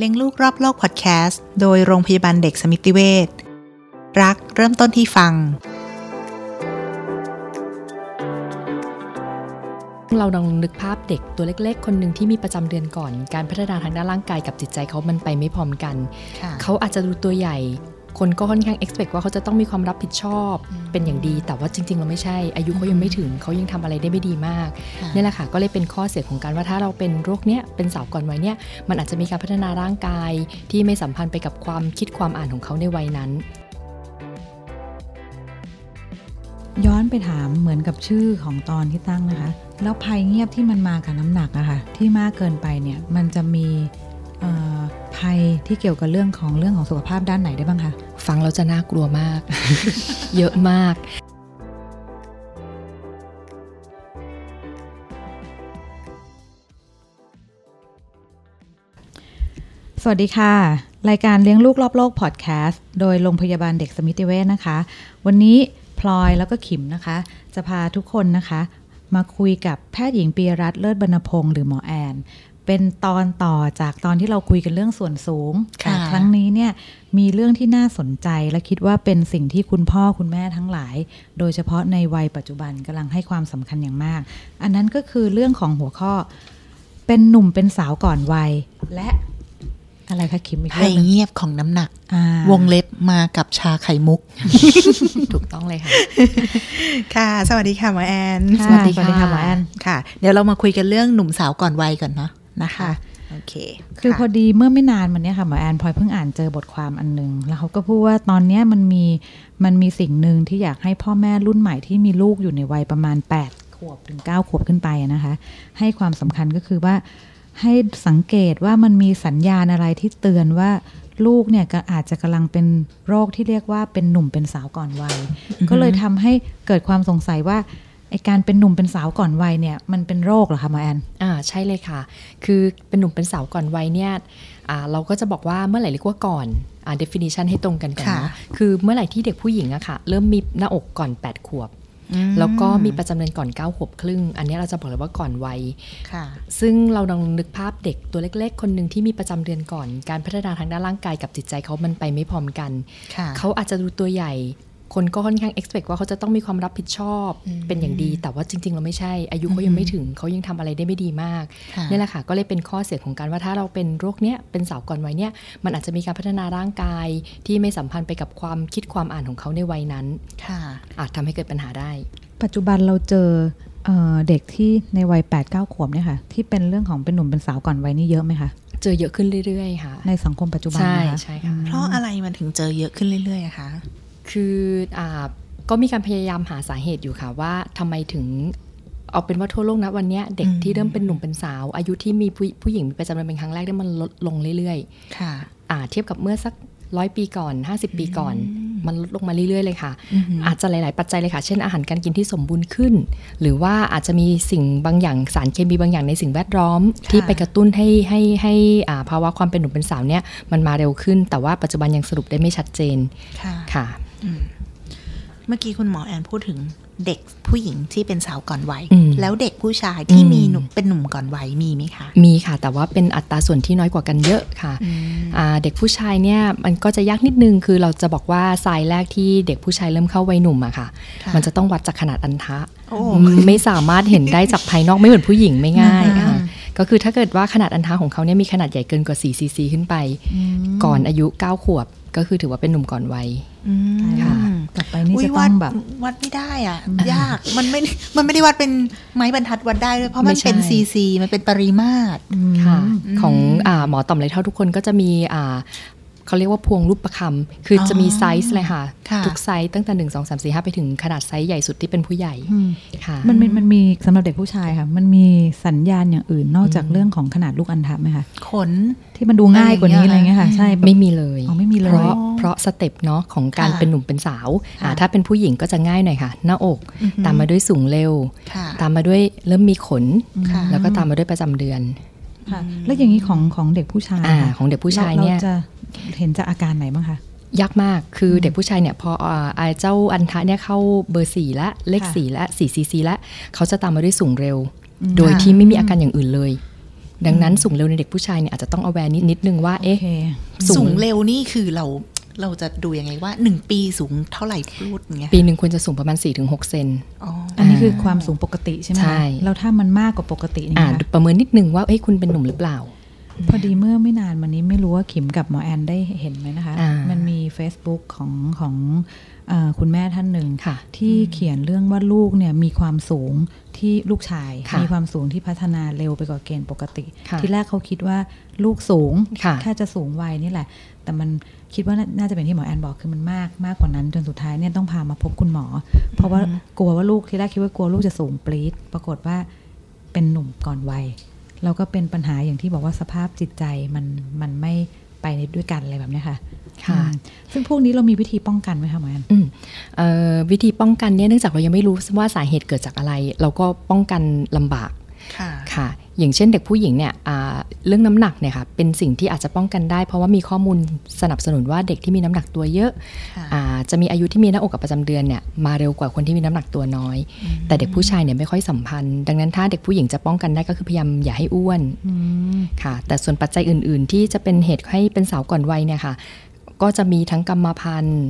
เลี้ยงลูกรอบโลกพอดแคสต์โดยโรงพยาบาลเด็กสมิติเวชรักเริ่มต้นที่ฟัง เราลองนึกภาพเด็กตัวเล็กๆ คนหนึ่งที่มีประจำเดือนก่อน การพัฒนาทางด้านร่างกายกับจิตใจเขามันไปไม่พร้อมกัน เขาอาจจะดูตัวใหญ่ คนก็ค่อนข้าง expect ว่าเขาจะต้องมีความรับผิดชอบเป็นอย่างดี แต่ว่าจริงๆเราไม่ใช่ อายุเขายังไม่ถึงเขายังทำอะไรได้ไม่ดีมากนี่แหละค่ะก็เลยเป็นข้อเสียของการว่าถ้าเราเป็นโรคเนี้ยเป็นสาวก่อนวัยเนี้ยมันอาจจะมีการพัฒนาร่างกาย ที่ไม่สัมพันธ์ไปกับความคิดความอ่านของเขาในวัยนั้นย้อนไปถามเหมือนกับชื่อของตอนที่ตั้งนะคะ แล้วภัยเงียบที่มันมากับน้ำหนักอะคะ่ะที่มากเกินไปเนี่ยมันจะมีเอ่อภัยที่เกี่ยวกับเรื่องของเรื่องของสุขภาพด้านไหนได้บ้างคะ ฟังแล้วจะน่ากลัวมาก เยอะมากสวัสดีค่ะ รายการเลี้ยงลูกรอบโลกพอดแคสต์โดยโรงพยาบาลเด็กสมิติเวชนะคะ วันนี้พลอยแล้วก็ขิมนะคะ จะพาทุกคนนะคะ มาคุยกับแพทย์หญิงปียรัตน์เลิศบรรณพงศ์หรือหมอแอน เป็นตอนต่อจากตอนที่เราคุยกันเรื่องส่วนสูงค่ะแต่ครั้งนี้เนี่ยมีเรื่องที่น่าสนใจและคิดว่าเป็นสิ่งที่คุณพ่อคุณแม่ทั้งหลาย โดยเฉพาะในวัยปัจจุบันกำลังให้ความสำคัญอย่างมาก อันนั้นก็คือเรื่องของหัวข้อ เป็นหนุ่มเป็นสาวก่อนวัย และอะไรคะคิมอีกภัเรื่อยงหนึ่งเงียบของน้ำหนักอ่าวงเล็บมากับชาไข่มุก ถูกต้องเลยค่ะ ค่ะ สวัสดีค่ะหมอแอนค่ะสวัสดีสวัสดีค่ะค่ะหมอแอน ค่ะ เดี๋ยวเรามาคุยกันเรื่องหนุ่มสาวก่อนวัยก่อนเนาะ นะคะโอเคคือพอดีเมื่อไม่นานมาเนี้ยค่ะหมอแอนพลอยเพิ่งอ่านเจอบทความอันหนึง แล้วเขาก็พูดว่าตอนเนี้ยมันมีมันมีสิ่งหนึ่งที่อยากให้พ่อแม่รุ่นใหม่ที่มีลูกอยู่ในวัยประมาณ 8 ขวบถึง 9 ขวบขึ้นไปอะนะคะ ให้ความสำคัญก็คือว่าให้สังเกตว่ามันมีสัญญาณอะไรที่เตือนว่าลูกเนี่ยก็อาจจะกำลังเป็นโรคที่เรียกว่าเป็นหนุ่มเป็นสาวก่อนวัย ก็เลยทำให้เกิดความสงสัยว่า ไอการเป็นหนุ่มเป็นสาวก่อนวัยเนี่ยมันเป็นโรคเหรอคะหมอแอนอ่าใช่เลยค่ะ คือเป็นหนุ่มเป็นสาวก่อนวัยเนี่ยอ่าเราก็จะบอกว่าเมื่อไหร่เรียกว่าก่อนอ่า definition ให้ตรงกันก่อนค่ะเนาะคือเมื่อไหร่ที่เด็กผู้หญิงอะค่ะ เริ่มมีหน้าอกก่อน 8 ขวบอืมแล้วก็มีประจำเดือนก่อน9ขวบครึ่ง อันนี้เราจะบอกเลยว่าก่อนวัยค่ะซึ่งเราลองนึกภาพเด็กตัวเล็กๆ คนหนึ่งที่มีประจำเดือนก่อน การพัฒนาทางด้านร่างกายกับจิตใจเขามันไปไม่พร้อมกันค่ะเขาอาจจะดูตัวใหญ่ คนก็ค่อนข้าง expect ว่าเขาจะต้องมีความรับผิดชอบอืมเป็นอย่างดี แต่ว่าจริง ๆ เราไม่ใช่ อายุเขายังไม่ถึงเขายังทำอะไรได้ไม่ดีมากค่ะนี่แหละค่ะก็เลยเป็นข้อเสียของการว่าถ้าเราเป็นโรคเนี้ยเป็นสาวก่อนวัยเนี้ยมันอาจจะมีการพัฒนาร่างกายที่ไม่สัมพันธ์ไปกับความคิดความอ่านของเขาในวัยนั้นค่ะอาจทำให้เกิดปัญหาได้ ปัจจุบันเราเจอเอ่อเด็กที่ในวัย8ปดเก้าขวบเนี่ยค่ะที่เป็นเรื่องของเป็นหนุ่มเป็นสาวก่อนวัยนี่เยอะไหมคะเจอเยอะขึ้นเรื่อยๆค่ะ ในสังคมปัจจุบันใช่นะคะใช่ค่ะเพราะอะไรมันถึงเจอเยอะขึ้นเรื่อยๆอะคะ คืออ่าก็มีการพยายามหาสาเหตุอยู่ค่ะว่าทำไมถึงเอาเป็นว่าทั่วโลกนะวันเนี้ยเด็กอืมที่เริ่มเป็นหนุ่มเป็นสาว อายุที่มีผู้ผู้หญิงมีประจำเดือนเป็นครั้งแรกเนี่ยมันลดลงเรื่อยค่ะๆอ่าเทียบกับเมื่อสักร้อยปีก่อน 50 ปีก่อน มันลดลงมาเรื่อยๆเลยค่ะอือหือออาจจะหลาย ๆ ปัจจัยเลยค่ะ เช่นอาหารการกินที่สมบูรณ์ขึ้น หรือว่าอาจจะมีสิ่งบางอย่างสารเคมีบางอย่างในสิ่งแวดล้อม ที่ไปกระตุ้นให้ให้ให้อ่าภาวะความเป็นหนุ่มเป็นสาวเนี่ยมันมาเร็วขึ้น แต่ว่าปัจจุบันยังสรุปได้ไม่ชัดเจนค่ะค่ะ เมื่อกี้คุณหมอแอนพูดถึงเด็กผู้หญิงที่เป็นสาวก่อนวัยอืมแล้วเด็กผู้ชายที่อืมมีหนุ่มเป็นหนุ่มก่อนวัยมีไหมคะ มีค่ะ แต่ว่าเป็นอัตราส่วนที่น้อยกว่ากันเยอะค่ะอ่าเด็กผู้ชายเนี่ยมันก็จะยากนิดนึง คือเราจะบอกว่าทรายแรกที่เด็กผู้ชายเริ่มเข้าวัยหนุ่มอะค่ะค่ะมันจะต้องวัดจากขนาดอันทะโอ้ไม่สามารถเห็นได้จากภายนอกไม่เหมือนผู้หญิงไม่ง่ายอ่าค่ะ ก็คือถ้าเกิดว่าขนาดอัณฑะของเขาเนี่ยมีขนาดใหญ่เกินกว่า4ซีซีขึ้นไป ก่อนอายุ 9 ขวบก็คือถือว่าเป็นหนุ่มก่อนวัยอืมค่ะต่อไปนี่อุ๊ยจะต้องวัดแบบวัดไม่ได้อะ ยากมันไม่มันไม่ได้วัดเป็นไม้บรรทัดวัดได้ด้วยเพราะมันไม่ใช่เป็นซีซีมันเป็นปริมาตรค่ะอืมของอาหมอต่อมไร้ท่อทุกคนก็จะมีอ่า เขาเรียกว่าพวงลูกประคำคือออจะมีไซส์เลยค่ะค่ะ ทุกไซส์ตั้งแต่1 2 3 4 5ไปถึงขนาดไซส์ใหญ่สุดที่เป็นผู้ใหญ่อืมค่ะมันมีมันมีสำหรับเด็กผู้ชายค่ะ มันมีสัญญาณอย่างอื่นนอกจากเรื่องของขนาดลูกอัณฑะไหมคะขนที่มันดูง่ายกว่านี้อะอะไรไรอย่างเงี้เงี้ยยค่ะอืมใช่แบบไม่มีเลยอ๋อไม่มีเลยเพราะเพราะ step เนาะของการค่ะเป็นหนุ่มเป็นสาวค่ะอ่าถ้าเป็นผู้หญิงก็จะง่ายหน่อยค่ะ หน้าอกอือหือตามมาด้วยสูงเร็วค่ะตามมาด้วยเริ่มมีขนค่ะแล้วก็ตามมาด้วยประจำเดือน ค่ะแล้วอย่างนี้ของของเด็กผู้ชายอ่าค่ะของเด็กผู้ชายเนี่ยจะเห็นจากอาการไหนบ้างคะยากมาก คือเด็กผู้ชายเนี่ยพออ่าอ่าเจ้าอัณฑะเนี่ยเข้าเบอร์สี่และ เลขค่ะสี่และสี่ซีซีและ เขาจะตามมาด้วยสูงเร็วอืมโดยที่ไม่มีอาการอย่างอื่นเลย ดังนั้นสูงเร็วในเด็กผู้ชายเนี่ยอาจจะต้อง aware นิดนิดนึงว่า เอ๊ะ สูงเร็วนี่คือเรา เราจะดูยังไงว่าหนึ่งปีสูงเท่าไหร่พูดเงี้ยปีหนึ่งควรจะสูงประมาณ 4-6 เซนอันนี้คือความสูงปกติใช่ไหมใช่แล้วถ้ามันมากกว่าปกตินี่อ่าคะประเมินนิดนึงว่าเอ้ยคุณเป็นหนุ่มหรือเปล่า พอดีเมื่อไม่นานมานี้ไม่รู้ว่าขิมกับหมอแอนได้เห็นไหมนะคะอ่ามัมันมี Facebook ของของเออคุณแม่ท่านหนึ่งค่ะที่เขียนเรื่องว่าลูกเนี่ยมีความสูงที่ลูกชายค่ะมีความสูงที่พัฒนาเร็วไปกว่าเกณฑ์ปกติค่ะทีแรกเขาคิดว่าลูกสูงค่ะแค่จะสูงวัยนี่แหละ แต่มัน คิดว่าน่าน่าจะเป็นที่หมอแอนบอกคือมันมากมากกว่านั้นจนสุดท้ายเนี่ยต้องพามาพบคุณหมอ เพราะว่ากลัวว่าลูกที่แรกคิดว่ากลัวลูกจะสูงปรี๊ดปรากฏว่าเป็นหนุ่มก่อนวัยแล้วก็เป็นปัญหาอย่างที่บอกว่าสภาพจิตใจมันมันไม่ไปในด้วยกันอะไรแบบเนี้ยค่ะค่ะอืมซึ่งพวกนี้เรามีวิธีป้องกันไหมคะหมอแอนอืมเอ่อวิธีป้องกันเนี่ยเนื่องจากเรายังไม่รู้ว่าสาเหตุเกิดจากอะไร เราก็ป้องกันลำบากค่ะค่ะ อย่างเช่นเด็กผู้หญิงเนี่ยอ่าเรื่องน้ำหนักเนี่ยค่ะเป็นสิ่งที่อาจจะป้องกันได้ เพราะว่ามีข้อมูลสนับสนุนว่าเด็กที่มีน้ำหนักตัวเยอะค่ะอ่าจะมีอายุที่มีหน้าอกกับประจำเดือนเนี่ยมาเร็วกว่าคนที่มีน้ำหนักตัวน้อย แต่เด็กผู้ชายเนี่ยไม่ค่อยสัมพันธ์ ดังนั้นถ้าเด็กผู้หญิงจะป้องกันได้ก็คือพยายามอย่าให้อ้วนอืมค่ะ แต่ส่วนปัจจัยอื่น ๆ ที่จะเป็นเหตุให้เป็นสาวก่อนวัยเนี่ยค่ะก็จะมีทั้งกรรมพันธุ์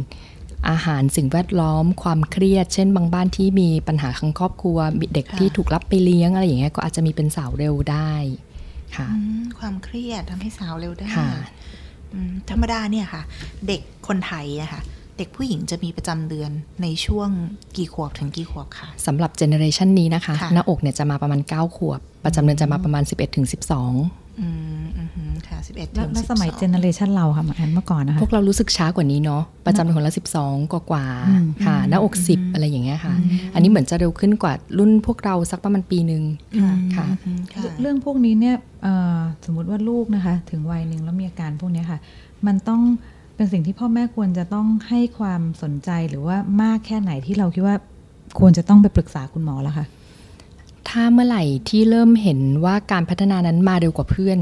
อาหารสิ่งแวดล้อมความเครียด เช่นบางบ้านที่มีปัญหาทางครอบครัวมีเด็กค่ะที่ถูกรับไปเลี้ยงอะไรอย่างเงี้ยก็อาจจะมีเป็นสาวเร็วได้ค่ะอืมความเครียดทำให้สาวเร็วได้ค่ะอืมธรรมดาเนี่ยค่ะ เด็กคนไทยอะค่ะเด็กผู้หญิงจะมีประจำเดือนในช่วงกี่ขวบถึงกี่ขวบคะสำหรับ generation นี้นะคะค่ะหน้าอกเนี่ยจะมาประมาณ 9 ขวบ ประจำเดือนจะมาประมาณ 11ถึง12 อืมอืมอืมค่ะสิบเอ็ดแล้วถึงแล้วสิบสมัยสอง gene ration เราค่ะหมอแอนเมื่อก่อนนะคะพวกเรารู้สึกช้ากว่านี้เนาะประจำเดือนคนละ12กว่ากว่าๆอืมค่ะหน้าอก10อะไรอย่างเงี้ยค่ะ อันนี้เหมือนจะเร็วขึ้นกว่ารุ่นพวกเราสักประมาณปีหนึ่งค่ะค่ะอืมค่ะเรื่องพวกนี้เนี่ยเอ่อสมมุติว่าลูกนะคะ ถึงวัยหนึ่งแล้วมีอาการพวกเนี้ยค่ะ มันต้องเป็นสิ่งที่พ่อแม่ควรจะต้องให้ความสนใจหรือว่ามากแค่ไหนที่เราคิดว่าควรจะต้องไปปรึกษาคุณหมอแล้วค่ะ ถ้าเมื่อไหร่ที่เริ่มเห็นว่าการพัฒนานั้นมาเร็วกว่าเพื่อน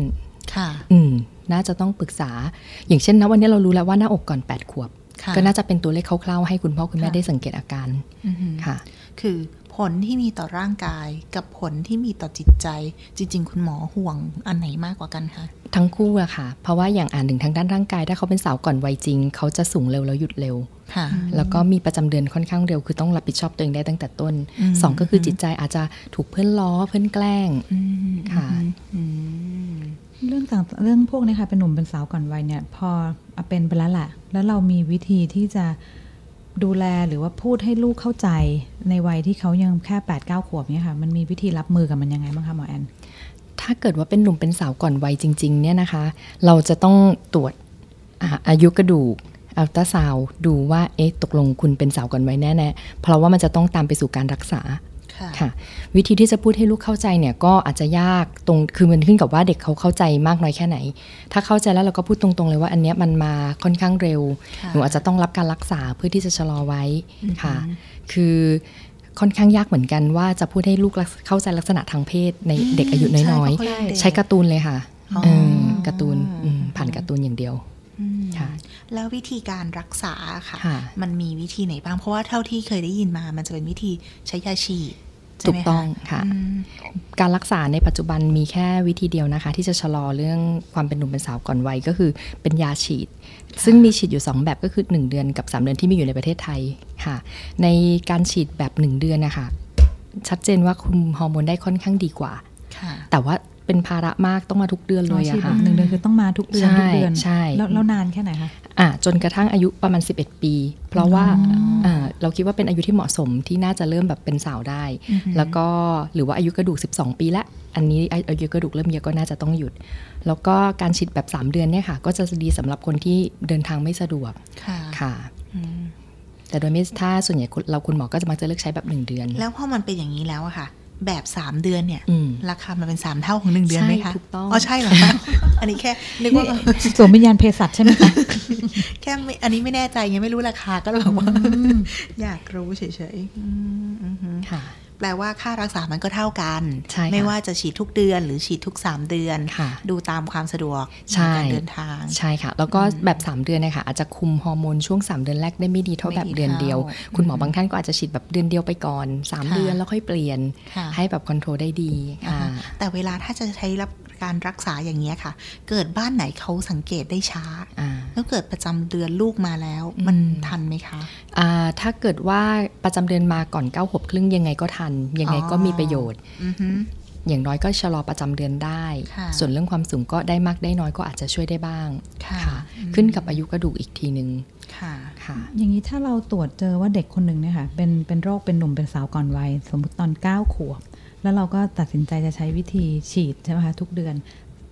ค่ะ อืม น่าจะต้องปรึกษา อย่างเช่นนะวันนี้เรารู้แล้วว่าหน้าอกก่อน 8 ขวบค่ะก็น่าจะเป็นตัวเลขคร่าวๆให้คุณพ่อคุณแม่ค่ะได้สังเกตอาการอือหือค่ะ คือ ผลที่มีต่อร่างกายกับผลที่มีต่อจิตใจ จริง ๆ คุณหมอห่วงอันไหนมากกว่ากันคะทั้งคู่อะค่ะ เพราะว่าอย่างอ่านถึงทางด้านร่างกาย ถ้าเขาเป็นสาวก่อนวัยจริง เขาจะสูงเร็วแล้วหยุดเร็วค่ะแล้วก็มีประจำเดือนค่อนข้างเร็ว คือต้องรับผิดชอบตัวเองได้ตั้งแต่ต้นอืมสองก็คือจิตใจอาจจะถูกเพื่อนล้อเพื่อนแกล้งอืมค่ะอืมเรื่องต่างเรื่องพวกเนี้ค่ะเป็นหนุ่มเป็นสาวก่อนวัยเนี่ย พอเอาเป็นไปแล้วแหละแล้วเรามีวิธีที่จะ ดูแลหรือว่าพูดให้ลูกเข้าใจในวัยที่เขายังแค่8ปดเก้าขวบเนี่ยค่ะมันมีวิธีรับมือกับมันยังไงบ้างคะหมอแอนถ้าเกิดว่าเป็นหนุ่มเป็นสาวก่อนวัยจริง ๆ เนี่ยนะคะ เราจะต้องตรวจอาอายุกระดูกอัลตราซาวดูว่าเอ๊ะตกลงคุณเป็นสาวก่อนวัยแน่ๆเพราะว่ามันจะต้องตามไปสู่การรักษา ค่ะค่ะ วิธีที่จะพูดให้ลูกเข้าใจเนี่ยก็อาจจะยากตรงคือมันขึ้นกับว่าเด็กเขาเข้าใจมากน้อยแค่ไหน ถ้าเข้าใจแล้วเราก็พูดตรงๆเลยว่าอันเนี้ยมันมาค่อนข้างเร็วค่ะหนูอาจจะต้องรับการรักษาเพื่อที่จะชะลอไว้ค่ะ คือค่อนข้างยากเหมือนกันว่าจะพูดให้ลูกเข้าใจลักษณะทางเพศในเด็กอายุน้อยใช่เพราะเขายังเด็กๆใช้การ์ตูนเลยค่ะอ๋อเออการ์ตูนอืมผ่านการ์ตูนอย่างเดียวอืมค่ะแล้ววิธีการรักษาค่ะค่ะ มันมีวิธีไหนบ้าง เพราะว่าเท่าที่เคยได้ยินมา มันจะเป็นวิธีใช้ยาฉีดใช่ ถูไหกมคะต้องค่ะอืมการรักษาในปัจจุบันมีแค่วิธีเดียวนะคะ ที่จะชะลอเรื่องความเป็นหนุ่มเป็นสาวก่อนวัยก็คือเป็นยาฉีด ซึ่งมีฉีดอยู่ 2 แบบก็คือ 1 เดือนกับ 3 เดือนที่มีอยู่ในประเทศไทยค่ะ ในการฉีดแบบ 1 เดือนนะคะชัดเจนว่าคุมฮอร์โมนได้ค่อนข้างดีกว่าค่ะแต่ว่า เป็นภาระมากต้องมาทุกเดือนเลยฉีดอะแบค่ะบหนึ่งเดือนคือต้องมาทุกเดือนใช่ทุกเดือนใช่แล้วแล้วนานแค่ไหนคะอะจนกระทั่งอายุประมาณ 11 ปี เพราะว่าอ่าเราคิดว่าเป็นอายุที่เหมาะสมที่น่าจะเริ่มแบบเป็นสาวได้ แล้วก็หรือว่าอายุกระดูก 12 ปีละอันนี้อายุกระดูกเริ่มเยอะก็น่าจะต้องหยุด แล้วก็การฉีดแบบ 3 เดือนเนี่ยค่ะ ก็จะดีสำหรับคนที่เดินทางไม่สะดวกค่ะค่ะอืมแต่โดยไม่ถ้าส่วนใหญ่คุณเราคุณหมอก็จะมักจะเลือกใช้แบบ 1 เดือน แล้วพอมันเป็นอย่างนี้แล้วอะค่ะ แบบสามเดือนเนี่ยอืมราคามันเป็นสามเท่าของหนึ่งเดือนไหมคะใช่ถูกต้องอ๋อใช่เหรอคะอันนี้แค่นึกว่าสวมวิญญาณเภสัชใช่ไหมคะแค่ไม่อันนี้ไม่แน่ใจยังไม่รู้ราคาก็เลยบอกว่า อยากรู้เฉยๆอืมอือหือค่ะ แปลว่าค่ารักษามันก็เท่ากันใช่ค่ะไม่ว่าจะฉีดทุกเดือนหรือฉีดทุก 3 เดือนค่ะดูตามความสะดวกใช่นการเดินทาง ใช่ค่ะ แล้วก็แบบ 3 เดือนเนะคะอาจจะคุมฮอร์โมนช่วง 3 เดือนแรกได้ไม่ดีเท่าไม่แบบดีเดือนเดียวเท่าคุณหมอบางท่านก็อาจจะฉีดแบบเดือนเดียวไปก่อน3ค่ะเดือนแล้วค่อยเปลี่ยนค่ะให้แบบคอนโทรลได้ดีอ่าค่ะฮะแต่เวลาถ้าจะใช้รับการรักษาอย่างเงี้ยค่ะ เกิดบ้านไหนเขาสังเกตได้ช้า แล้วเกิดประจำเดือนลูกมาแล้ว มันทันไหมคะถ้าเกิดว่าประจำเดือนมาก่อนเก้าขวบครึ่งยังไงก็ทัน ยังไงก็มีประโยชน์อย่างน้อยก็ชะลอประจำเดือนได้ ส่วนเรื่องความสูงก็ได้มากได้น้อยก็อาจจะช่วยได้บ้างค่ะขึ้นกับอายุกระดูกอีกทีหนึ่งค่ะค่ะอย่างนี้ถ้าเราตรวจเจอว่าเด็กคนหนึ่งเนี่ยค่ะเป็นเป็นโรคเป็นหนุ่มเป็นสาวก่อนวัย สมมติตอน 9 ขวบ แล้วเราก็ตัดสินใจจะใช้วิธีฉีดใช่ไหมคะทุกเดือน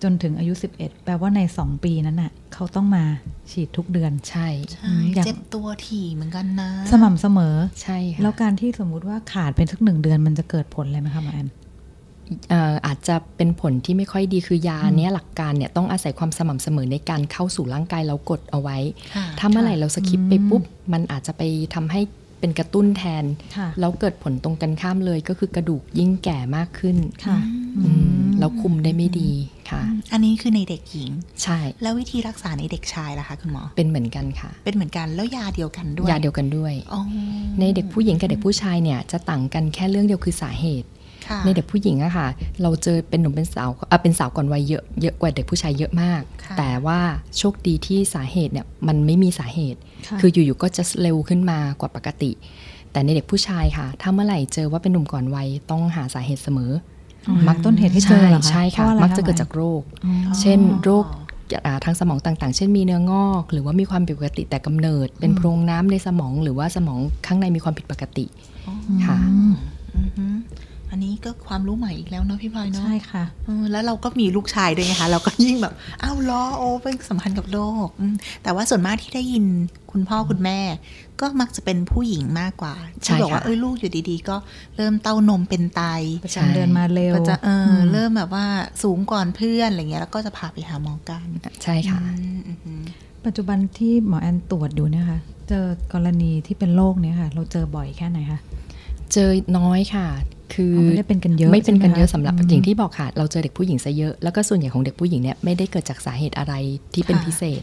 จนถึงอายุ 11 แปลว่าใน 2 ปีนั้นน่ะเขาต้องมาฉีดทุกเดือนใช่ใช่เจ็บตัวถี่เหมือนกันนะ สม่ำเสมอใช่แล้วการที่สมมุติว่าขาดเป็นสักหนึ่งเดือนมันจะเกิดผลอะไรไหมคะหมอแอนอาจจะเป็นผลที่ไม่ค่อยดีคือยาเนี้ยหลักการเนี่ยต้องอาศัยความสม่ำเสมอในการเข้าสู่ร่างกายเรากดเอาไว้ ถ้าเมื่อไหร่เราสคิปไปปุ๊บ มันอาจจะไปทำให้ เป็นกระตุ้นแทน แล้วเกิดผลตรงกันข้ามเลยก็คือกระดูกยิ่งแก่มากขึ้นแล้วคุมได้ไม่ดีค่ะ อันนี้คือในเด็กหญิง ใช่ แล้ววิธีรักษาในเด็กชายล่ะคะคุณหมอ เป็นเหมือนกันค่ะ เป็นเหมือนกันแล้วยาเดียวกันด้วย ยาเดียวกันด้วย ในเด็กผู้หญิงกับเด็กผู้ชายเนี่ยจะต่างกันแค่เรื่องเดียวคือสาเหตุ ในเด็กผู้หญิงอะค่ะ เราเจอเป็นหนุ่มเป็นสาวเป็นสาวก่อนวัยเยอะเยอะกว่าเด็กผู้ชายเยอะมาก แต่ว่าโชคดีที่สาเหตุเนี่ยมันไม่มีสาเหตุ คืออยู่ๆก็จะเร็วขึ้นมากว่าปกติ แต่ในเด็กผู้ชายค่ะ ถ้าเมื่อไหร่เจอว่าเป็นหนุ่มก่อนวัยต้องหาสาเหตุเสมอ มักต้นเหตุที่เจอใช่ค่ะ มักจะเกิดจากโรค เช่นโรคทางสมองต่างๆ เช่นมีเนื้องอก หรือว่ามีความผิดปกติแต่กำเนิด เป็นโพรงน้ำในสมองหรือว่าสมองข้างในมีความผิดปกติค่ะ อันนี้ก็ความรู้ใหม่อีกแล้วเนาะพี่พลอยเนาะใช่ค่ะแล้วเราก็มีลูกชายด้วยไงคะเราก็ยิ่งแบบอ้าวล้อโอ้เป็นสำคัญกับโลกแต่ว่าส่วนมากที่ได้ยินคุณพ่อคุณแม่ ก็มักจะเป็นผู้หญิงมากกว่าที่บอกว่าเอ้ยลูกอยู่ดีๆ ก็เริ่มเต้านมเป็นไตประจำเดือนมาเร็วก็จะเออเริ่มแบบว่าสูงก่อนเพื่อนอะไรเงี้ยแล้วก็จะพาไปหาหมอกันใช่ค่ะปัจจุบันที่หมอแอนตรวจอยู่เนี่ยค่ะเจอกรณีที่เป็นโรคเนี้ยค่ะ เราเจอบ่อยแค่ไหนคะเจอน้อยค่ะคือไม่ได้เป็นกันเยอะไม่เป็นกันเยอะสำหรับอย่างที่บอกค่ะ เราเจอเด็กผู้หญิงซะเยอะ แล้วก็ส่วนใหญ่ของเด็กผู้หญิงเนี่ยไม่ได้เกิดจากสาเหตุอะไรที่เป็นพิเศษ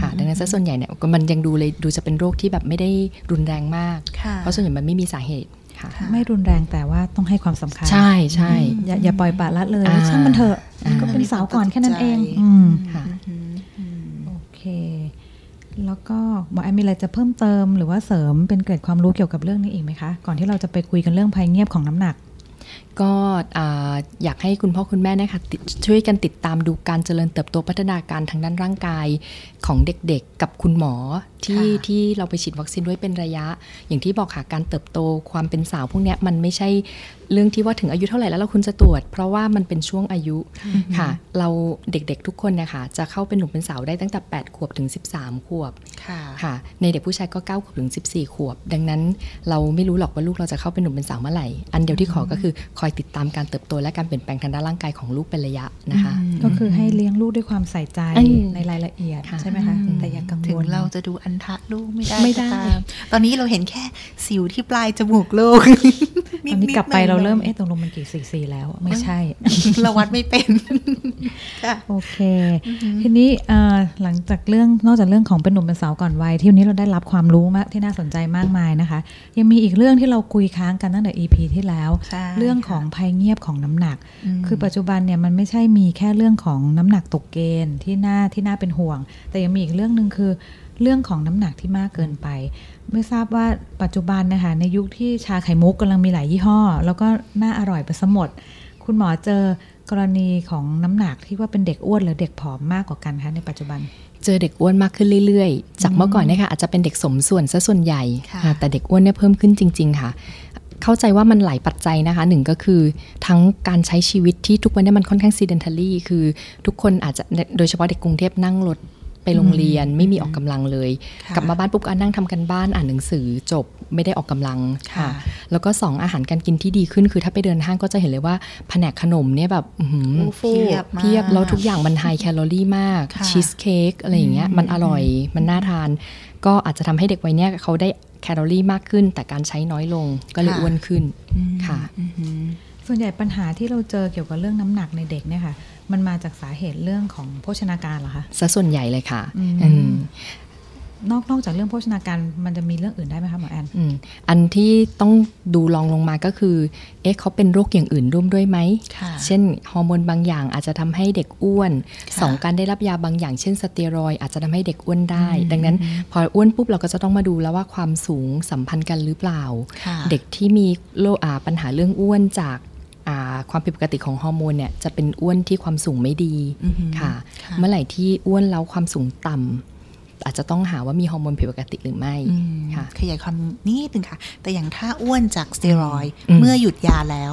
ค่ะ ดังนั้นซะส่วนใหญ่เนี่ยมันยังดูเลยดูจะเป็นโรคที่แบบไม่ได้รุนแรงมาก เพราะส่วนใหญ่มันไม่มีสาเหตุค่ะ ไม่รุนแรงแต่ว่าต้องให้ความสำคัญ ใช่ใช่อย่าอย่าปล่อยปละละเลยช่างมันเถอะก็เป็นสาวก่อนแค่นั้นเองค่ะโอเค แล้วก็หมอแอมมีอะไรจะเพิ่มเติมหรือว่าเสริมเป็นเกร็ดความรู้เกี่ยวกับเรื่องนี้อีกไหมคะ ก่อนที่เราจะไปคุยกันเรื่องภัยเงียบของน้ำหนัก ก็อยากให้คุณพ่อคุณแม่นะคะช่วยกันติดตามดูการเจริญเติบโตพัฒนาการทางด้านร่างกายของเด็กๆ กับคุณหมอที่ที่เราไปฉีดวัคซีนด้วยเป็นระยะ อย่างที่บอกค่ะการเติบโตความเป็นสาวพวกนี้มันไม่ใช่เรื่องที่ว่าถึงอายุเท่าไหร่แล้วเราคุณจะตรวจ เพราะว่ามันเป็นช่วงอายุค่ะ เราเด็กๆทุกคนนะคะจะเข้าเป็นหนุ่มเป็นสาวได้ตั้งแต่ 8 ขวบถึง 13 ขวบ ค่ะ ในเด็กผู้ชายก็ 9 ขวบถึง 14 ขวบ ดังนั้นเราไม่รู้หรอกว่าลูกเราจะเข้าเป็นหนุ่มเป็นสาวเมื่อไหร่ อันเดียวที่ขอก็คือคอยติดตามการเติบโตและการเปลี่ยนแปลงทางด้านร่างกายของลูกเป็นระยะนะคะ ก็คือให้เลี้ยงลูกด้วยความใส่ใจในรายละเอียดใช่ไหมคะ แต่อย่ากังวลถึงเราจะดูอันทะลูกไม่ได้ไม่ได้ ตอนนี้เราเห็นแค่สิวที่ปลายจมูกลูก ตอนนี้กลับไปเราเริ่มเอ๊ะตรงลงมันกี่ซีซีแล้ว ไม่ใช่ เราวัดไม่เป็นโอเค ทีนี้หลังจากเรื่องนอกจากเรื่องของเป็นหนุ่มเป็นสาวก่อนวัยที่วันนี้เราได้รับความรู้มากที่น่าสนใจมากมายนะคะ ยังมีอีกเรื่องที่เราคุยค้างกันตั้งแต่ EP ที่แล้ว เรื่องของภัยเงียบของน้ำหนัก คือปัจจุบันเนี่ยมันไม่ใช่มีแค่เรื่องของน้ำหนักตกเกณฑ์ที่น่าที่น่าเป็นห่วง แต่ยังมีอีกเรื่องหนึ่งคือ เรื่องของน้ำหนักที่มากเกินไป ไม่ทราบว่าปัจจุบันนะคะในยุคที่ชาไข่มุกกำลังมีหลายยี่ห้อ แล้วก็น่าอร่อยไปสมดคุณหมอเจอกรณีของน้ำหนักที่ว่าเป็นเด็กอ้วนหรือเด็กผอมมากกว่ากันคะในปัจจุบัน เจอเด็กอ้วนมากขึ้นเรื่อยๆ จากเมื่อก่อนนะคะอาจจะเป็นเด็กสมส่วนซะส่วนใหญ่ แต่เด็กอ้วนเนี่ยเพิ่มขึ้นจริง ๆ ค่ะเข้าใจว่ามันหลายปัจจัยนะคะหนึ่งก็คือทั้งการใช้ชีวิตที่ทุกวันนี้มันค่อนข้างซีเดนทัลลี่คือทุกคนอาจจะโดยเฉพาะเด็กกรุงเทพนั่งรถ ไปโรงเรียนไม่มีออกกำลังเลย กลับมาบ้านปุ๊บก็นั่งทำกันบ้านอ่านหนังสือจบไม่ได้ออกกำลังค่ะ แล้วก็สองอาหารการกินที่ดีขึ้นคือถ้าไปเดินห้างก็จะเห็นเลยว่าแผนกขนมเนี่ยแบบเพียบเพียบแล้วทุกอย่างมันไฮแคลอรี่มากชีสเค้กอะไรอย่างเงี้ยมันอร่อยมันน่าทาน ก็อาจจะทำให้เด็กวัยเนี้ยเขาได้แคลอรี่มากขึ้น แต่การใช้น้อยลงก็เลยอ้วนขึ้นค่ะส่วนใหญ่ปัญหาที่เราเจอเกี่ยวกับเรื่องน้ำหนักในเด็กเนี่ยค่ะ มันมาจากสาเหตุเรื่องของโภชนาการเหรอคะซะส่วนใหญ่เลยค่ะนอกนอกจากเรื่องโภชนาการมันจะมีเรื่องอื่นได้ไหมคะหมอแอนอืมอันที่ต้องดูลองลงมาก็คือ เอ๊ะเขาเป็นโรคอย่างอื่นร่วมด้วยไหม เช่นฮอร์โมนบางอย่างอาจจะทำให้เด็กอ้วนสองการได้รับยาบางอย่างเช่นสเตียรอยอาจจะทำให้เด็กอ้วนได้ ดังนั้น พออ้วนปุ๊บเราก็จะต้องมาดูแล้วว่าความสูงสัมพันธ์กันหรือเปล่า เด็กที่มีโรคปัญหาเรื่องอ้วนจาก ความผิดปกติของฮอร์โมนเนี่ยจะเป็นอ้วนที่ความสูงไม่ดีค่ะ เมื่อไหร่ที่อ้วนแล้วความสูงต่ำอาจจะต้องหาว่ามีฮอร์โมนผิดปกติหรือไม่ค่ะขยายความนิดนึงค่ะ แต่อย่างถ้าอ้วนจากสเตียรอยเมื่อหยุดยาแล้ว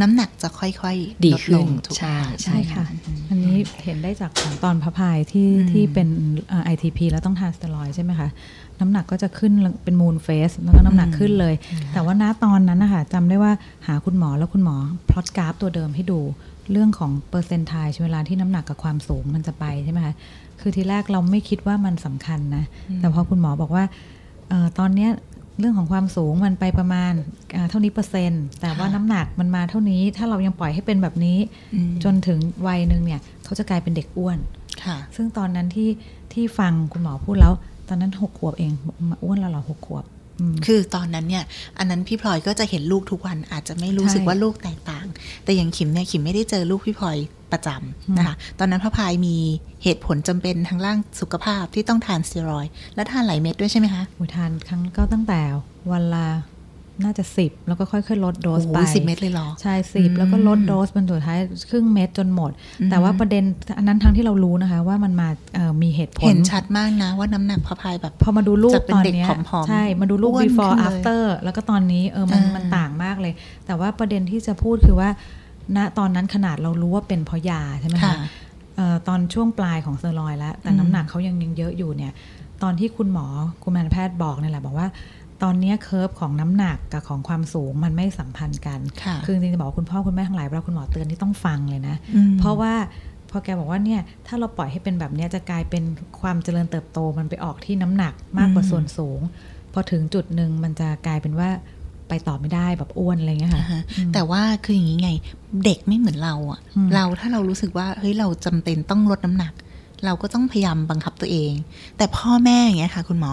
น้ำหนักจะค่อยๆ ดีขึ้นใช่ใช่ค่ะ อันนี้เห็นได้จากของตอนพระพายที่ที่เป็น ITP แล้วต้องทานสเตียรอยด์ใช่ไหมคะ น้ำหนักก็จะขึ้นเป็น moon face แล้วก็น้ำหนักขึ้นเลย แต่ว่าณตอนนั้นนะคะจำได้ว่าหาคุณหมอแล้วคุณหมอพลอตกราฟตัวเดิมให้ดูเรื่องของเปอร์เซนต์ไทเวลาที่น้ำหนักกับความสูงมันจะไปใช่ไหมคะ คือทีแรกเราไม่คิดว่ามันสำคัญนะ แต่พอคุณหมอบอกว่าออตอนเนี้ย เรื่องของความสูงมันไปประมาณเท่านี้เปอร์เซ็นต์ แต่ว่าน้ำหนักมันมาเท่านี้ ถ้าเรายังปล่อยให้เป็นแบบนี้ จนถึงวัยหนึ่งเนี่ย เขาจะกลายเป็นเด็กอ้วนซึ่งตอนนั้นที่ที่ฟังคุณหมอพูดแล้ว ตอนนั้นหกขวบเองมาอ้วนแล้วเหรอหกขวบคือตอนนั้นเนี่ย อันนั้นพี่พลอยก็จะเห็นลูกทุกวันอาจจะไม่รู้สึกว่าลูกแตกต่าง แต่อย่างขิมเนี่ยขิมไม่ได้เจอลูกพี่พลอย ประจำนะคะ ตอนนั้นพระพายมีเหตุผลจำเป็นทางร่างสุขภาพที่ต้องทานสเตียรอยและทานหลายเม็ดด้วยใช่ไหมคะทานครั้งก็ตั้งแต่วันละน่าจะสิบแล้วก็ค่อยๆลดโดสไปสิบเม็ดเลยหรอ ใช่สิบแล้วก็ลดโดสเป็นสุดท้ายครึ่งเม็ดจนหมด แต่ว่าประเด็นอันนั้นทั้งที่เรารู้นะคะ ว่ามันมามีเหตุผล เห็นชัดมากนะว่าน้ำหนักพอพายแบบ พอมาดูรูปตอนนี้ใช่มาดูรูป before after แล้วก็ตอนนี้เออมันมันต่างมากเลย แต่ว่าประเด็นที่จะพูดคือว่า ณตอนนั้นขนาดเรารู้ว่าเป็นเพราะยาใช่ไหมคะตอนช่วงปลายของสเตียรอยด์แล้ว แต่น้ำหนักเขายังยังเยอะอยู่เนี่ย ตอนที่คุณหมอคุณแพทย์บอกนี่แหละบอกว่า ตอนนี้ curve ของน้ำหนักกับของความสูงมันไม่สัมพันธ์กัน คือจริงๆจะบอกคุณพ่อคุณแม่ทั้งหลายเวลาคุณหมอเตือนที่ต้องฟังเลยนะ เพราะว่าพอแกบอกว่าเนี่ยถ้าเราปล่อยให้เป็นแบบนี้จะกลายเป็นความเจริญเติบโตมันไปออกที่น้ำหนักมากกว่าส่วนสูง พอถึงจุดหนึ่งมันจะกลายเป็นว่า ไปต่อไม่ได้แบบอ้วนอะไรเงี้ยค่ะแต่ว่าคืออย่างนี้ไงเด็กไม่เหมือนเราอะเราถ้าเรารู้สึกว่าเฮ้ยเราจำเป็นต้องลดน้ำหนัก เราก็ต้องพยายามบังคับตัวเอง แต่พ่อแม่อย่างเงี้ยค่ะ คุณหมอ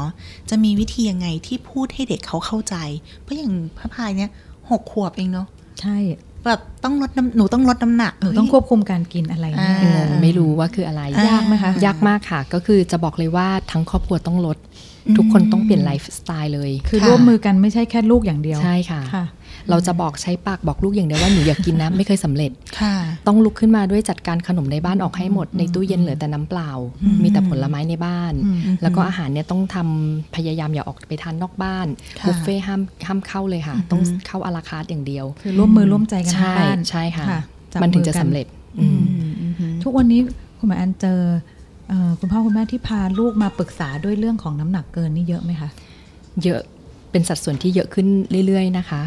จะมีวิธียังไงที่พูดให้เด็กเขาเข้าใจ เพราะอย่างพระพายเนี้ยหกขวบเองเนาะใช่แบบต้องลดน้ำหนูต้องลดน้ำหนักหนูต้องควบคุมการกินอะไรเนี่ยไม่รู้ว่าคืออะไรยากไหมคะยากมากค่ะ ก็คือจะบอกเลยว่าทั้งครอบครัวต้องลด ทุกคนต้องเปลี่ยนไลฟ์สไตล์เลย คือร่วมมือกันไม่ใช่แค่ลูกอย่างเดียว ใช่ค่ะเราจะบอกใช้ปากบอกลูกอย่างเดียวว่าหนูอยากกินนะไม่เคยสำเร็จต้องลุกขึ้นมาด้วยจัดการขนมในบ้านออกให้หมดในตู้เย็นเหลือแต่น้ำเปล่า มีแต่ผลไม้ในบ้าน แล้วก็อาหารเนี่ยต้องทำพยายามอย่าออกไปทานนอกบ้านบุฟเฟ่ห้ามห้ามเข้าเลยค่ะ ต้องเข้าอาราคาร์อย่างเดียว คือร่วมมือร่วมใจกันใช่ใช่ค่ะ มันถึงจะสำเร็จทุกวันนี้คุณหมออันเจอ คุณพ่อคุณแม่ที่พาลูกมาปรึกษาด้วยเรื่องของน้ำหนักเกินนี่เยอะไหมคะ เยอะเป็นสัดส่วนที่เยอะขึ้นเรื่อย ๆ นะคะ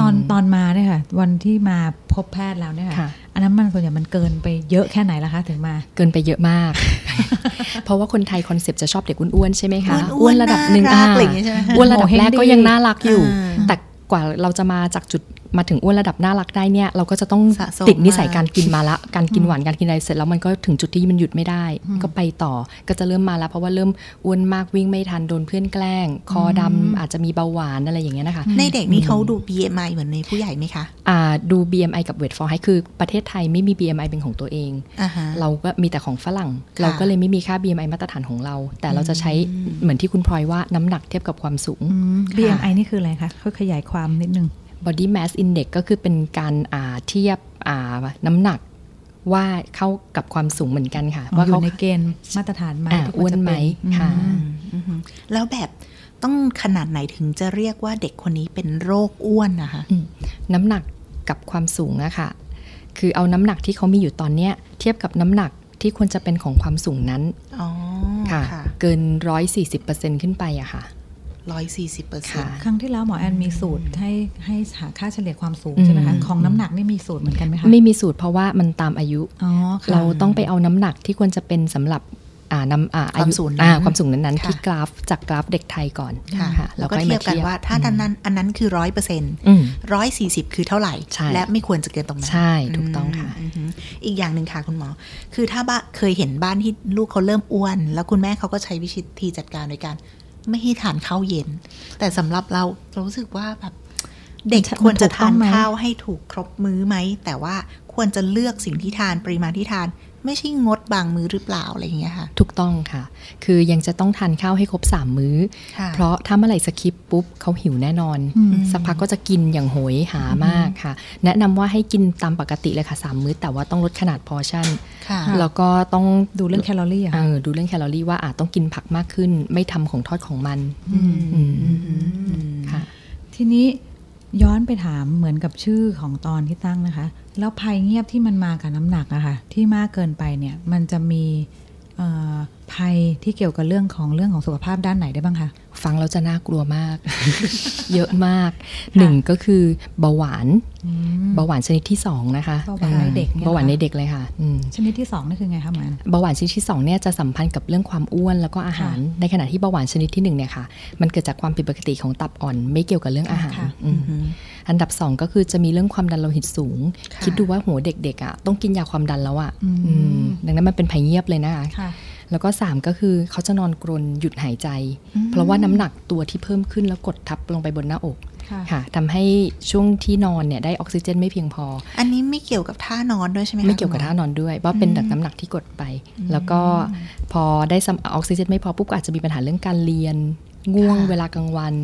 ตอนตอนมาเนี่ยค่ะ วันที่มาพบแพทย์แล้วเนี่ยค่ะ อันนั้นมันส่วนใหญ่มันเกินไปเยอะแค่ไหนล่ะคะถึงมา เกินไปเยอะมาก เพราะว่าคนไทย concept จะชอบเด็กอ้วนๆใช่ไหมคะอ้วนระดับหนึ่งอ้วนระดับแรกก็ยังน่ารักอยู่ แต่กว่าเราจะมาจากจุด มาถึงอ้วนระดับน่ารักได้เนี่ยเราก็จะต้องติดนิสัยการกินมาละการกินหวานการกินอะไรเสร็จแล้วมันก็ถึงจุดที่มันหยุดไม่ได้ ก็ไปต่อก็จะเริ่มมาแล้วเพราะว่าเริ่มอ้วนมากวิ่งไม่ทันโดนเพื่อนแกล้ง คอดำอาจจะมีเบาหวานอะไรอย่างเงี้ยนะคะ ในเด็กนี่เขาดู BMI เหมือนในผู้ใหญ่ไหมคะอ่าดู BMI กับ weight for height คือประเทศไทยไม่มี BMI เป็นของตัวเอง เราก็มีแต่ของฝรั่ง เราก็เลยไม่มีค่า BMI มาตรฐานของเรา แต่เราจะใช้เหมือนที่คุณพลอยว่าน้ำหนักเทียบกับความสูง BMI นี่คืออะไรคะค่อยขยายความนิดนึง body mass index ก็คือเป็นการเทียบน้ำหนักว่าเข้ากับความสูงเหมือนกันค่ะ ว่าเขาในเกณฑ์มาตรฐานไหมอ้วนไหมค่ะแล้วแบบต้องขนาดไหนถึงจะเรียกว่าเด็กคนนี้เป็นโรคอ้วนนะคะน้ำหนักกับความสูงอะค่ะคือเอาน้ำหนักที่เขามีอยู่ตอนเนี้ย เทียบกับน้ำหนักที่ควรจะเป็นของความสูงนั้นค่ะ เกินร้อยสี่สิบเปอร์เซ็นขึ้นไปอะค่ะ ร้อยสี่สิบเปอร์เซ็นต์ครั้งที่แล้วหมอแอนมีสูตรให้ให้หาค่าเฉลี่ยความสูงใช่ไหมคะของน้ำหนักนี่มีสูตรเหมือนกันไหมคะไม่มีสูตรเพราะว่ามันตามอายุเราต้องไปเอาน้ำหนักที่ควรจะเป็นสำหรับนำอาอายุความสูงนั้นๆที่กราฟจากกราฟเด็กไทยก่อนค่ะแล้วก็เทียบกันว่าถ้าดันนั้นอันนั้นคือร้อยเปอร์เซ็นต์ร้อยสี่สิบคือเท่าไหร่ และไม่ควรจะเกินตรงนั้นใช่ถูกต้องค่ะ อีกอย่างหนึ่งค่ะคุณหมอ คือถ้าบ้าเคยเห็นบ้านที่ลูกเขาเริ่มอ้วน แล้วคุณแม่เขาก็ใช้วิธีจัดการโดยการ ไม่ให้ทานข้าวเย็น แต่สำหรับเราเรารู้สึกว่าแบบเด็กควรจะทานข้าวให้ถูกครบมื้อไหม แต่ว่าควรจะเลือกสิ่งที่ทานปริมาณที่ทาน ไม่ใช่งดบางมื้อหรือเปล่าอะไรอย่างเงี้ยค่ะ ถูกต้องค่ะ คือยังจะต้องทานข้าวให้ครบสามมื้อ เพราะถ้าเมื่อไหร่สคิปปุ๊บเขาหิวแน่นอน สักพักก็จะกินอย่างโหยหามากค่ะ แนะนำว่าให้กินตามปกติเลยค่ะสามมื้อ แต่ว่าต้องลดขนาดพอชั่น แล้วก็ต้องดูเรื่องแคลอรี่เออดูเรื่องแคลอรี่ว่าอาจต้องกินผักมากขึ้น ไม่ทำของทอดของมันค่ะ ทีนี้ย้อนไปถามเหมือนกับชื่อของตอนที่ตั้งนะคะ แล้วภัยเงียบที่มันมากับน้ำหนักอะคะ่ะที่มากเกินไปเนี่ยมันจะมีภัยที่เกี่ยวกับเรื่องของเรื่องของสุขภาพด้านไหนได้บ้างคะ ฟังแล้วจะน่ากลัวมาก เยอะมากหนึ่งก็คือเบาหวานเบาหวานชนิดที่สองนะคะเบาหวานในเด็กเบาหวานในเด็กเลยค่ะชนิดที่สองนี่คือไงคะหมอนเบาหวานชนิดที่สองเนี่ยจะสัมพันธ์กับเรื่องความอ้วนแล้วก็อาหาร ในขณะที่เบาหวานชนิดที่หนึ่งเนี่ยค่ะ มันเกิดจากความผิดปกติของตับอ่อน ไม่เกี่ยวกับเรื่องอาหารอันดับสองก็คือจะมีเรื่องความดันโลหิตสูง คิดดูว่าหัวเด็กๆอะต้องกินยาความดันแล้วอะดังนั้นมันเป็นภัยเงียบเลยนะคะ แล้วก็ 3 ก็คือเขาจะนอนกรนหยุดหายใจ เพราะว่าน้ำหนักตัวที่เพิ่มขึ้นแล้วกดทับลงไปบนหน้าอกค่ะทำให้ช่วงที่นอนเนี่ยได้ออกซิเจนไม่เพียงพอ อันนี้ไม่เกี่ยวกับท่านอนด้วยใช่ไหมไม่เกี่ยวกับท่านอนด้วยเพราะเป็นดักน้ำหนักที่กดไป แล้วก็พอได้ออกซิเจนไม่พอปุ๊บก็อาจจะมีปัญหาเรื่องการเรียนง่วงเวลากลางวัน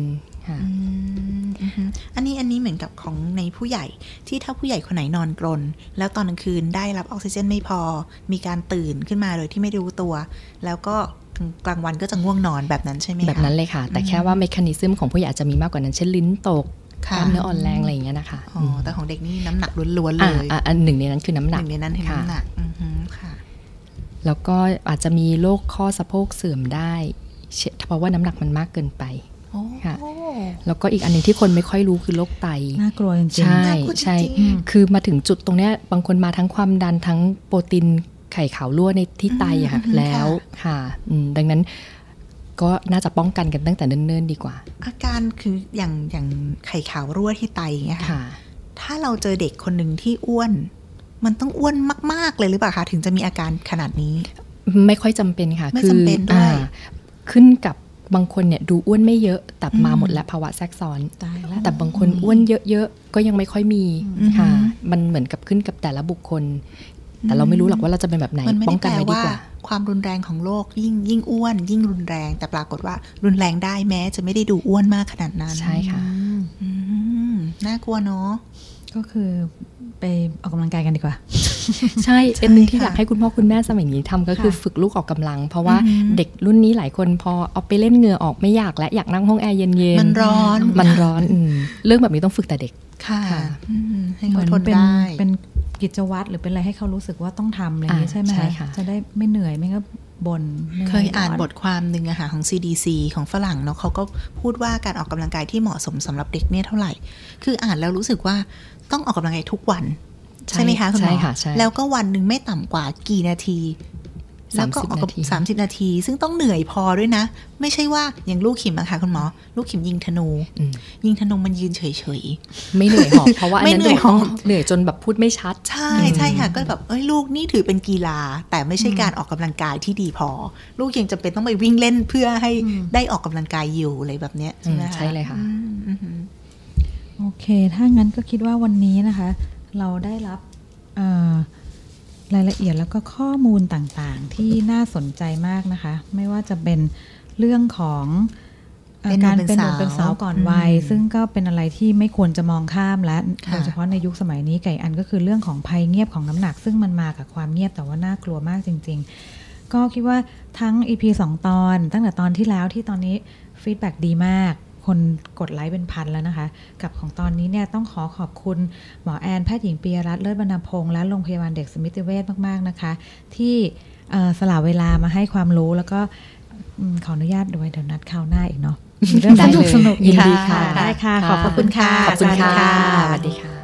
อันนี้อันนี้เหมือนกับของในผู้ใหญ่ที่ถ้าผู้ใหญ่คนไหนนอนกรน แล้วตอนกลางคืนได้รับออกซิเจนไม่พอ มีการตื่นขึ้นมาโดยที่ไม่รู้ตัว แล้วก็กลางวันก็จะง่วงนอนแบบนั้นใช่ไหมแบบนั้นเลยค่ะ แต่แค่ว่าเมคานิซึมของผู้ใหญ่อาจจะมีมากกว่านั้นเช่นลิ้นตกกล้ามเนื้ออ่อนแรงอะไรอย่างเงี้ยนะคะอ๋อแต่ของเด็กนี่น้ำหนักล้วนๆเลยอันหนึ่งในนั้นคือน้ำหนักหนึ่งในนั้นคือน้ำหนักค่ะ แล้วก็อาจจะมีโรคข้อสะโพกเสื่อมได้เพราะว่าน้ำหนักมันมากเกินไปค่ะ แล้วก็อีกอันนึงที่คนไม่ค่อยรู้คือโรคไตน่ากลัวจริงใช่ใช่คือมาถึงจุดตรงเนี้ยบางคนมาทั้งความดันทั้งโปรตีนไข่ขาวรั่วในที่ไตอะค่ะแล้วค่ะดังนั้นก็น่าจะป้องกันกันตั้งแต่เนิ่นๆดีกว่า อาการคืออย่างอย่างไข่ขาวรั่วที่ไตเงี้ยค่ะ ถ้าเราเจอเด็กคนหนึ่งที่อ้วน มันต้องอ้วนมาก ๆเลยหรือเปล่าคะถึงจะมีอาการขนาดนี้ ไม่ค่อยจำเป็นค่ะไม่จำเป็นด้วยขึ้นกับ บางคนเนี่ยดูอ้วนไม่เยอะแต่มาหมดแล้วภาวะแทรกซ้อนแต่บางคนอ้วนเยอะๆก็ยังไม่ค่อยมีค่ะ มันเหมือนกับขึ้นกับแต่ละบุคคล แต่เราไม่รู้หรอกว่าเราจะเป็นแบบไหนป้องกันไว้ดีกว่าความรุนแรงของโรคยิ่งยิ่งอ้วน ยิ่งรุนแรง แต่ปรากฏว่ารุนแรงได้แม้ จะไม่ได้ดูอ้วนมากขนาดนั้น ใช่ค่ะน่ากลัวเนาะก็คือ ไปออกกำลังกายกันดีกว่า ใช่เป็นหนึ่งที่อยากให้คุณพ่อคุณแม่สมัยนี้ทำก็คือฝึกลูกออกกำลัง เพราะว่าเด็กรุ่นนี้หลายคนพอเอาไปเล่นเหงื่อออกไม่อยากและอยากนั่งห้องแอร์เย็นๆมันร้อนมันร้อนเรื่องแบบนี้ต้องฝึกแต่เด็กค่ะให้เขาทนได้เป็นกิจวัตรหรือเป็นอะไรให้เขารู้สึกว่าต้องทำอะไรอย่างนี้ใช่ไหมจะได้ไม่เหนื่อยไม่ก็ บน เคยอ่านบทความหนึ่งอะค่ะของ CDC ของฝรั่งเนาะเขาก็พูดว่าการออกกำลังกายที่เหมาะสมสำหรับเด็กเนี่ยเท่าไหร่ คืออ่านแล้วรู้สึกว่าต้องออกกำลังกายทุกวัน ใช่ไหมคะคุณหมอแล้วก็วันหนึ่งไม่ต่ำกว่ากี่นาที แล้วก็ออกสามสิบนาที ซึ่งต้องเหนื่อยพอด้วยนะ ไม่ใช่ว่าอย่างลูกขิมอะค่ะคุณหมอ ลูกขิมยิงธนู ยิงธนูมันยืนเฉยๆ ไม่เหนื่อยหอบเพราะว่าอันนั้นเหนื่อยหอบเหนื่อยจนแบบพูดไม่ชัด ใช่ใช่ค่ะก็แบบเอ้ยลูกนี่ถือเป็นกีฬา แต่ไม่ใช่การออกกำลังกายที่ดีพอ ลูกยังจำเป็นต้องไปวิ่งเล่นเพื่อให้ได้ออกกำลังกายอยู่อะไรแบบเนี้ยใช่ไหมคะใช่เลยค่ะโอเค ถ้างั้นก็คิดว่าวันนี้นะคะ เราได้รับ รายละเอียดแล้วก็ข้อมูลต่างๆ ที่น่าสนใจมากนะคะ ไม่ว่าจะเป็นเรื่องของการเป็นหนุ่มเป็นสาวก่อนวัย ซึ่งก็เป็นอะไรที่ไม่ควรจะมองข้ามและโดยเฉพาะในยุคสมัยนี้ไก่อันก็คือเรื่องของภัยเงียบของน้ำหนัก ซึ่งมันมากับความเงียบแต่ว่าน่ากลัวมากจริง ๆ ก็คิดว่าทั้ง EP 2 ตอน ตั้งแต่ตอนที่แล้วที่ตอนนี้ feedback ดีมาก คนกดไลค์เป็นพันแล้วนะคะ กับของตอนนี้เนี่ยต้องขอขอบคุณหมอแอนแพทย์หญิงปียรัตน์เลิศบรรณพงษ์และโรงพยาบาลเด็กสมิติเวชมาก ๆ นะคะ ที่สละเวลามาให้ความรู้แล้วก็ขออนุญาตด้วยเดี๋ยวนัดคราวหน้าอีกเนาะเรื่องสนุกสนุกยินดีค่ะ ได้ค่ะ ขอบคุณค่ะ ขอบคุณค่ะ สวัสดีค่ะ